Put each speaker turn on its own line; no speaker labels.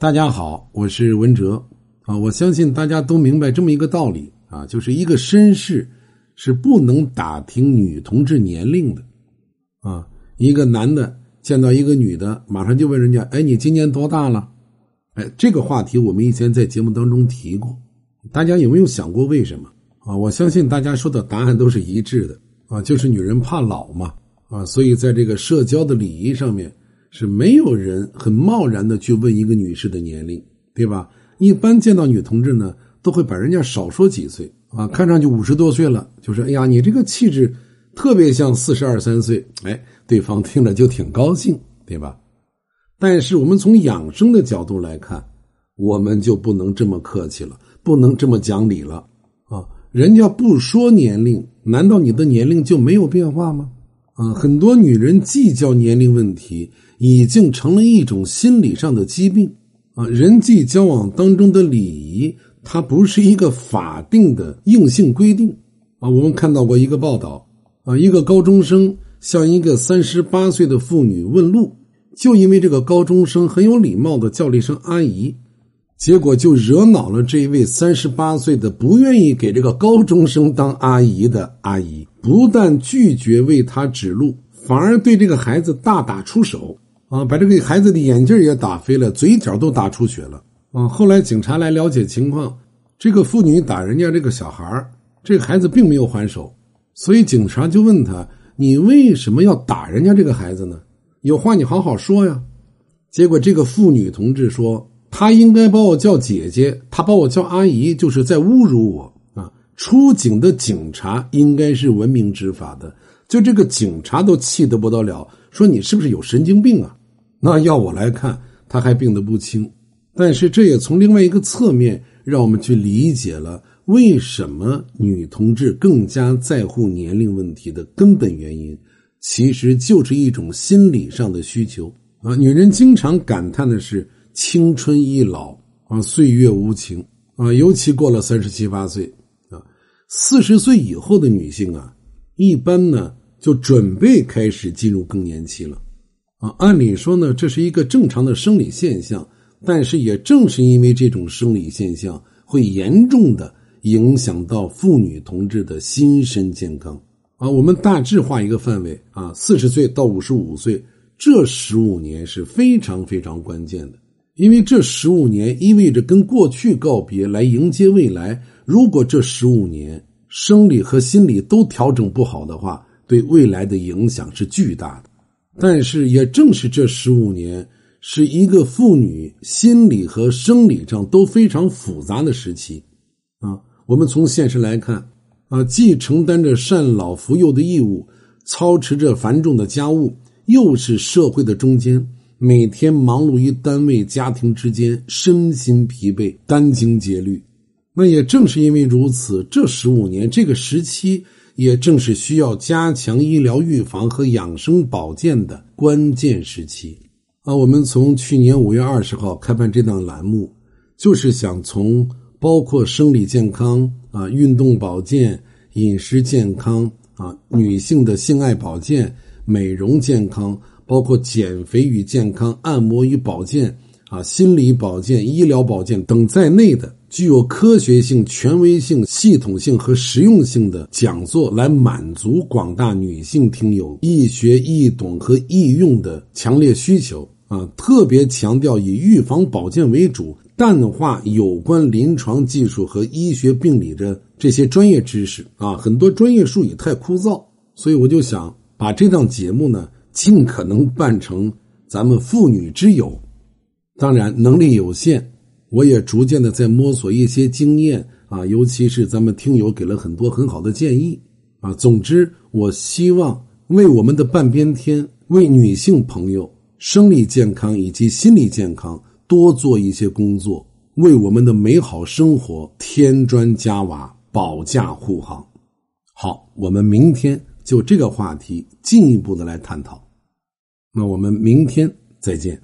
大家好，我是文哲啊。我相信大家都明白这么一个道理啊，就是一个绅士是不能打听女同志年龄的啊。一个男的见到一个女的，马上就问人家：“哎，你今年多大了？”哎，这个话题我们以前在节目当中提过，大家有没有想过为什么啊？我相信大家说的答案都是一致的啊，就是女人怕老嘛啊，所以在这个社交的礼仪上面。是没有人很贸然的去问一个女士的年龄，对吧？一般见到女同志呢，都会把人家少说几岁啊，看上去五十多岁了，就是哎呀，你这个气质特别像四十二三岁，哎，对方听着就挺高兴，对吧？但是我们从养生的角度来看，我们就不能这么客气了，不能这么讲理了啊！人家不说年龄，难道你的年龄就没有变化吗？啊，很多女人计较年龄问题，已经成了一种心理上的疾病啊。人际交往当中的礼仪，它不是一个法定的硬性规定啊。我们看到过一个报道啊，一个高中生向一个三十八岁的妇女问路，就因为这个高中生很有礼貌的叫了一声阿姨。结果就惹恼了这一位三十八岁的不愿意给这个高中生当阿姨的阿姨，不但拒绝为他指路，反而对这个孩子大打出手啊，把这个孩子的眼镜也打飞了，嘴角都打出血了啊。后来警察来了解情况，这个妇女打人家这个小孩这个孩子并没有还手，所以警察就问他：“你为什么要打人家这个孩子呢？有话你好好说呀。”结果这个妇女同志说。他应该把我叫姐姐，他把我叫阿姨，就是在侮辱我啊！出警的警察应该是文明执法的，就这个警察都气得不得了，说你是不是有神经病啊？那要我来看，他还病得不轻。但是这也从另外一个侧面让我们去理解了为什么女同志更加在乎年龄问题的根本原因，其实就是一种心理上的需求啊！女人经常感叹的是。青春易老啊，岁月无情啊，尤其过了三十七八岁啊，四十岁以后的女性啊，一般呢就准备开始进入更年期了啊。按理说呢，这是一个正常的生理现象，但是也正是因为这种生理现象，会严重的影响到妇女同志的心身健康啊。我们大致画一个范围啊，四十岁到五十五岁这十五年是非常非常关键的。因为这十五年意味着跟过去告别，来迎接未来。如果这十五年生理和心理都调整不好的话，对未来的影响是巨大的。但是，也正是这十五年，是一个妇女心理和生理上都非常复杂的时期。啊，我们从现实来看，啊，既承担着赡老扶幼的义务，操持着繁重的家务，又是社会的中间。每天忙碌于单位、家庭之间，身心疲惫，殚精竭虑。那也正是因为如此，这十五年这个时期，也正是需要加强医疗预防和养生保健的关键时期。啊，我们从去年五月二十号开办这档栏目，就是想从包括生理健康啊、运动保健、饮食健康啊、女性的性爱保健、美容健康。包括减肥与健康、按摩与保健、啊心理保健、医疗保健等在内的具有科学性、权威性、系统性和实用性的讲座，来满足广大女性听友易学易懂和易用的强烈需求啊！特别强调以预防保健为主，淡化有关临床技术和医学病理的这些专业知识啊！很多专业术语太枯燥，所以我就想把这档节目呢。尽可能办成咱们妇女之友，当然能力有限，我也逐渐的在摸索一些经验啊，尤其是咱们听友给了很多很好的建议啊。总之，我希望为我们的半边天，为女性朋友生理健康以及心理健康多做一些工作，为我们的美好生活添砖加瓦，保驾护航。好，我们明天就这个话题进一步的来探讨。那我们明天再见。